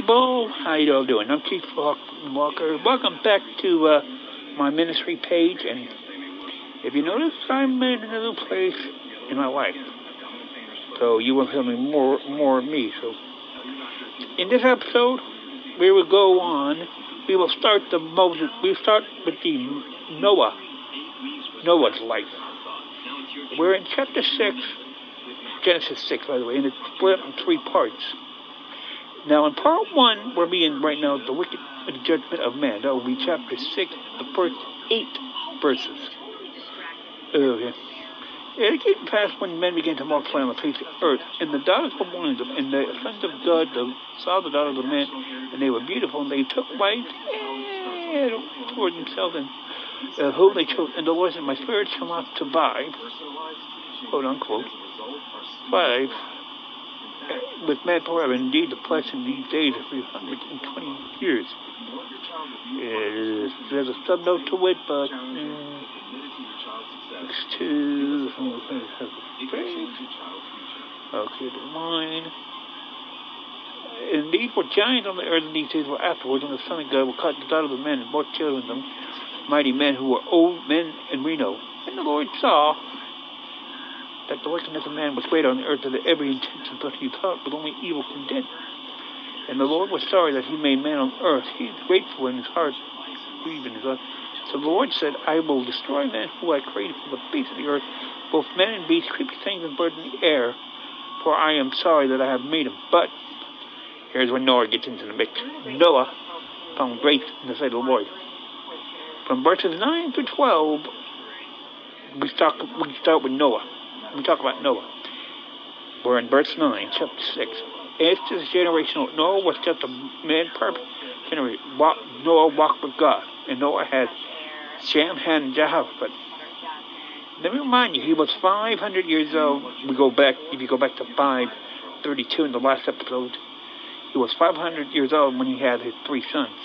People. How you all doing? I'm Keith Walker. Welcome back to uh, my ministry page. And if you notice, I'm in a new place in my life, so you will hear me more more of me. So, in this episode, we will go on. We will start the Moses. We start with the Noah, Noah's life. We're in chapter six, Genesis six, by the way, and it's split in three parts. Now, in part one, we're being right now the wicked judgment of man. That will be chapter six, the first eight verses. Okay. It came past when men began to multiply on the face of the earth, and the daughters were born them, and the sons of God the, saw the daughters of men, and they were beautiful, and they took wives toward themselves, and uh, whom they chose. And the Lord said, My spirit shall not survive, quote unquote, five with man forever. Indeed, the flesh in these days of 320 years. Is, there's a subnote to it, but mm, next to okay, the line. Indeed, for giants on the earth in these days were afterwards, when the Son of God will cut the daughters of the men and brought children them, mighty men who were old men and Reno. And the Lord saw that the wickedness of man was great on the earth, that every intention that he thought was only evil condemned. And the Lord was sorry that he made man on earth. He is grateful in his heart, grieved in his heart. So the Lord said, I will destroy man who I created from the face of the earth, both men and beasts, creepy things and birds in the air, for I am sorry that I have made him. But here's when Noah gets into the mix. Noah found grace in the sight of the Lord. From verses 9 to 12, we start, we start with Noah we talk about Noah. We're in verse 9, chapter 6. After this generation, Noah was just a man perfect generation. Noah walked with God, and Noah had Shem, Ham, and Japheth. Let me remind you, he was 500 years old. We go back, if you go back to 532 in the last episode, he was 500 years old when he had his three sons.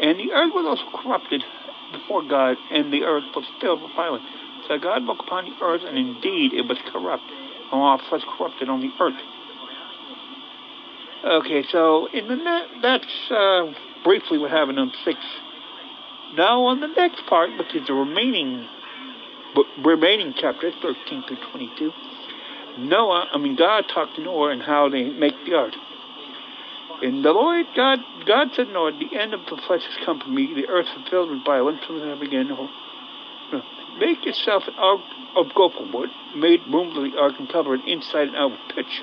And the earth was also corrupted before God, and the earth was filled with violence. So God looked upon the earth, and indeed it was corrupt, and all flesh corrupted on the earth. Okay, so in the net, that's uh, briefly what happened on six. Now on the next part, which is the remaining remaining chapters, 13 through 22, Noah, I mean God talked to Noah and how they make the ark. And the Lord God, God said, Noah, the end of the flesh has come from me. The earth is filled with violence from the beginning. Make yourself an ark of gopher wood, made room for the ark and cover it inside and out with pitch.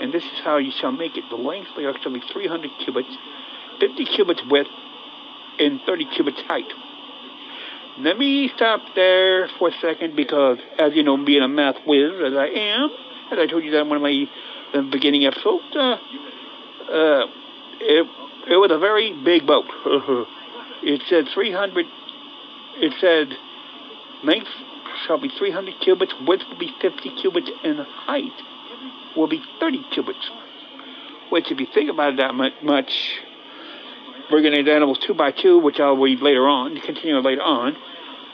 And this is how you shall make it. The length of the shall be 300 cubits, 50 cubits width, and 30 cubits height. Let me stop there for a second because, as you know, being a math whiz as I am, as I told you that in one of my the beginning episodes, uh, uh, it, it was a very big boat. it said 300, it said Length shall be 300 cubits, width will be 50 cubits, and height will be 30 cubits. Which, if you think about it that much, bringing in animals two by two, which I'll read later on, continue later on,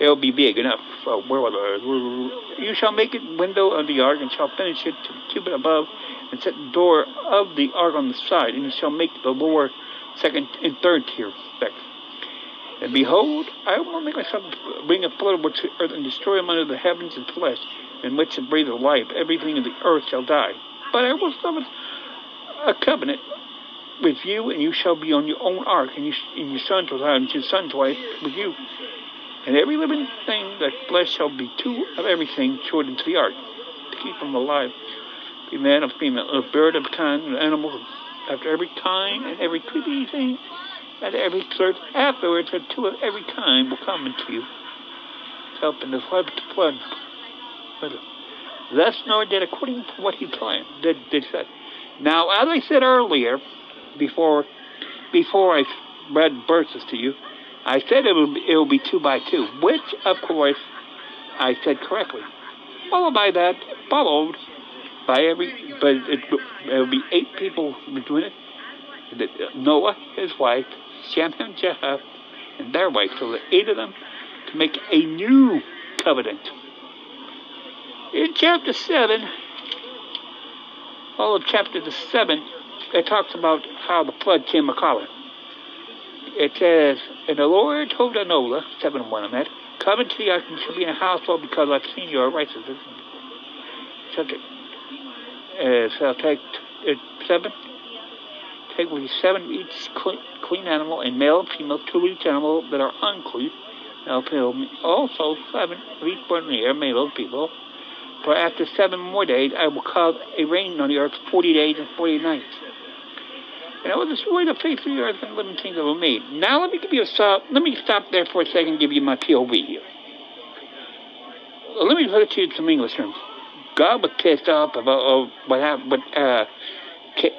it'll be big enough. Uh, where was I? You shall make it window of the ark, and shall finish it to the cubit above, and set the door of the ark on the side, and you shall make the lower, second, and third tier specs. And behold, I will make myself bring a flood which earth and destroy them under the heavens and flesh, in which to breathe of life. Everything in the earth shall die. But I will establish a covenant with you, and you shall be on your own ark, and, you, and your sons will have, and your son's wife with you. And every living thing that flesh shall be two of everything short into the ark, to keep them alive. Be man of female, a bird of kind, an animal after every kind, and every creepy thing that every church afterwards that two of every kind will come into you, helping to flood the flood. Thus Noah did according to what he planned, did, did said. Now, as I said earlier, before before I read verses to you, I said it will, be, it will be two by two, which, of course, I said correctly. Followed by that, followed by every, but it, it will be eight people doing it. Noah, his wife, Shem and Japheth and their wife, so the eight of them, to make a new covenant. In chapter 7, all of chapter 7, it talks about how the flood came a calling. It says, And the Lord told Noah, 7 1 on that, Come into the ark and shall be in a household because I've seen your righteousness. Subject. Uh, so take uh, 7. Take with you seven each clean, animal, and male and female, two each animal that are unclean. Also seven of each born year, male and female. For after seven more days, I will cause a rain on the earth forty days and forty nights. And I will destroy the face of the earth and living things that were made. Now let me give you a stop. Let me stop there for a second and give you my POV here. Let me put it to you in some English terms. God was pissed off about uh, what happened, what, uh,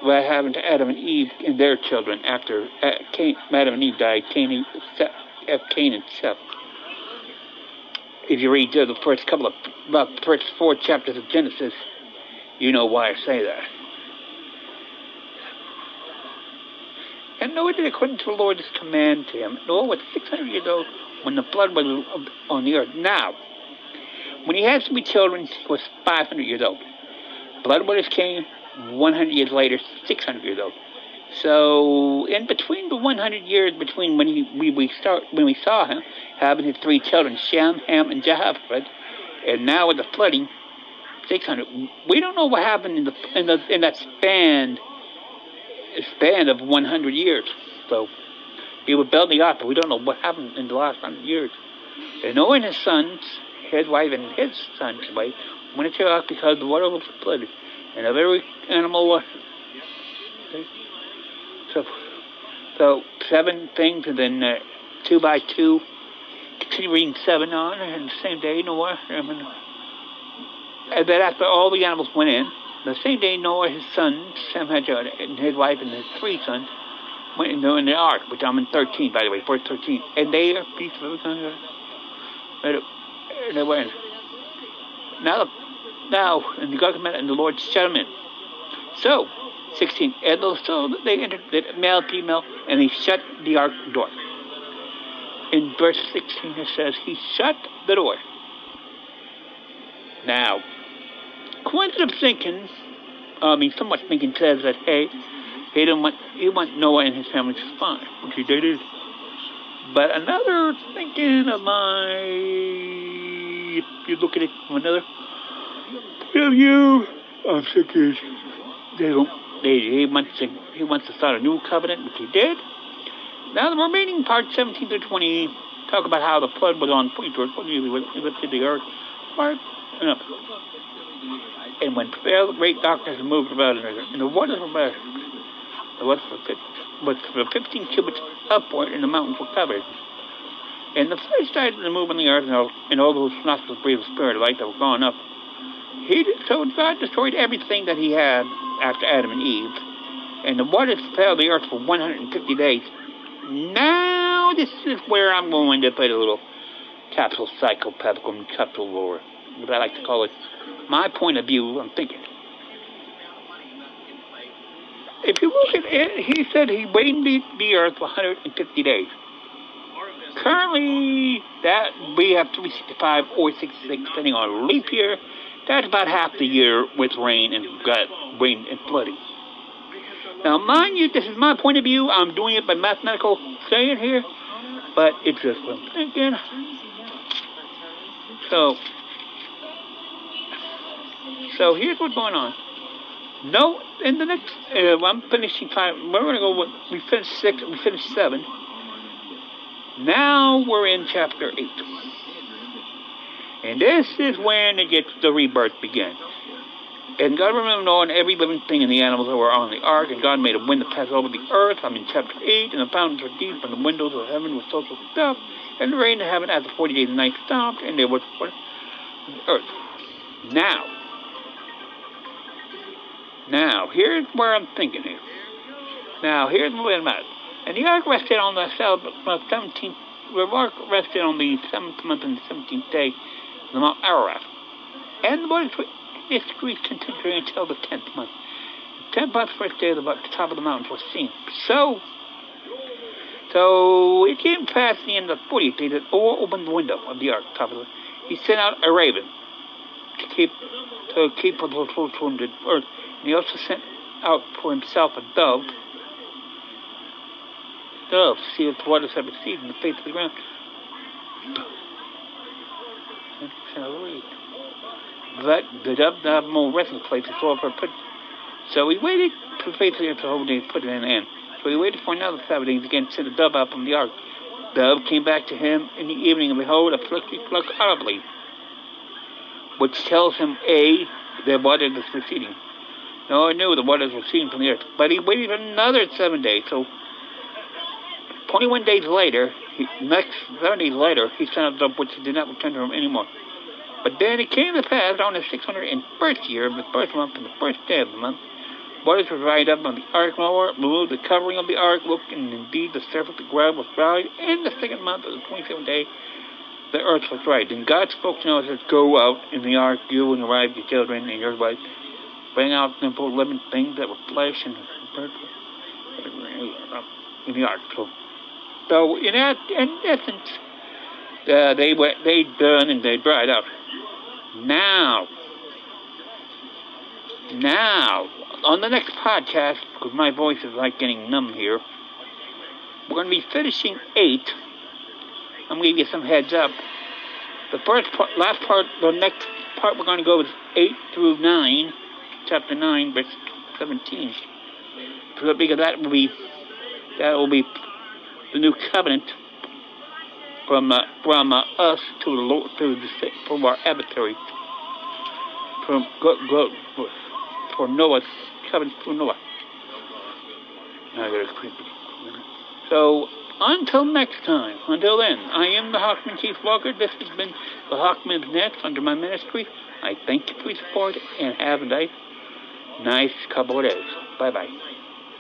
what happened to Adam and Eve and their children after uh, Adam and Eve died. Cain, Seth, Cain and Seth. If you read the first couple of, about the first four chapters of Genesis, you know why I say that. And Noah did according to the Lord's command to him. Noah was 600 years old when the flood was on the earth. Now, when he had three children, he was 500 years old. Blood waters came 100 years later, 600 years old. So, in between the 100 years between when he, we, we start when we saw him having his three children, Shem, Ham, and Japheth, and now with the flooding, 600. We don't know what happened in the in the in that span span of 100 years. So he was building up, but we don't know what happened in the last 100 years. And Noah and his sons, his wife and his son's wife, went into ark because the water was flooded. And of every animal was. So, so seven things, and then uh, two by two. Continue reading seven on, and the same day Noah. And then after all the animals went in, the same day, Noah, his son, Sam Hadjad, and his wife and his three sons went into in the ark, which I'm in 13, by the way, verse 13. And they are peaceful. And they went. Now, now, in the government and the Lord's in. So, 16. And so they entered, the male, female, and he shut the ark door. In verse 16, it says, He shut the door. Now, quantitative thinking, I mean, somewhat thinking says that, hey, he didn't want, he want Noah and his family to survive, which he did. But another thinking of my, if you look at it from another point of thinking they don't, they, he wants to, he wants to start a new covenant, which he did. Now the remaining part, 17 to 20, talk about how the flood was on point towards what lifted the earth. Enough. And when the great darkness moved about it, and the waters were bare, the was for 15 cubits upward, and the mountains were covered. And the flesh started to move on the earth, and all, and all those nostrils breathed the spirit of light that were gone up. He so God destroyed everything that he had after Adam and Eve, and the waters fell the earth for 150 days. Now this is where I'm going to put a little capital psychopathical capital lore, what I like to call it my point of view, I'm thinking. If you look at it, he said he the, the earth for 150 days. Currently, that we have 365 or 66, depending on leap year. That's about half the year with rain and got rain and flooding. Now, mind you, this is my point of view. I'm doing it by mathematical saying here, but it's just what I'm thinking. So, so here's what's going on. No, in the next, uh, I'm finishing five. We're going to go. With, we finished six. We finished seven. Now we're in chapter eight, and this is when it gets the rebirth begins. And God remembered Noah and every living thing and the animals that were on the ark, and God made a wind to pass over the earth. I'm in chapter 8, and the fountains were deep, and the windows of heaven were so stuff, and the rain of heaven after 40 days and nights stopped, and there was the earth. Now, now, here's where I'm thinking here. Now, here's where I'm at. And the ark rested on the 17th, the ark rested on the 7th month and the 17th day the Mount Ararat. And the its degrees continued until the 10th month. The 10th month, first day, of the top of the mountain was seen. So, so it came past the end of the 40th day that Noah opened the window of the ark, top of the, he sent out a raven to keep to keep the from the earth. And he also sent out for himself a dove. Dove, see if the waters have receded in the face of the ground. But the dove have more resting places for put. So he waited for until the whole day put it in end. So he waited for another seven days again, sent the dove out from the ark. The dove came back to him in the evening, and behold, a flicky plucked audibly, which tells him A, the water is receding. No, I knew the waters were receding from the earth, but he waited another seven days. So, 21 days later, he, next seven days later, he sent a dove which did not return to him anymore. But then it came to pass on the 601st year of the first month, and the first day of the month, waters were dried up on the ark mower, removed the covering of the ark, looked, and indeed the surface of the ground was dried. In the second month of the 27th day, the earth was dried. And God spoke to Noah, said, Go out in the ark, you and your wife, your children, and your wife. Bring out simple living things that were flesh and birds in the ark. So, so in, that, in essence, uh, they went, they done and they dried out. Now, now, on the next podcast, because my voice is like getting numb here, we're going to be finishing 8. I'm going to give you some heads up. The first part, last part, the next part we're going to go is 8 through 9, chapter 9, verse 17. Because that will be, that will be the new covenant from uh, from uh, us to the Lord to the from our adversary from go, go, for Noah's covenant for Noah. So until next time, until then, I am the Hawkman Keith Walker. This has been the Hawkman's Net under my ministry. I thank you for your support and have a nice, nice couple of days. Bye bye.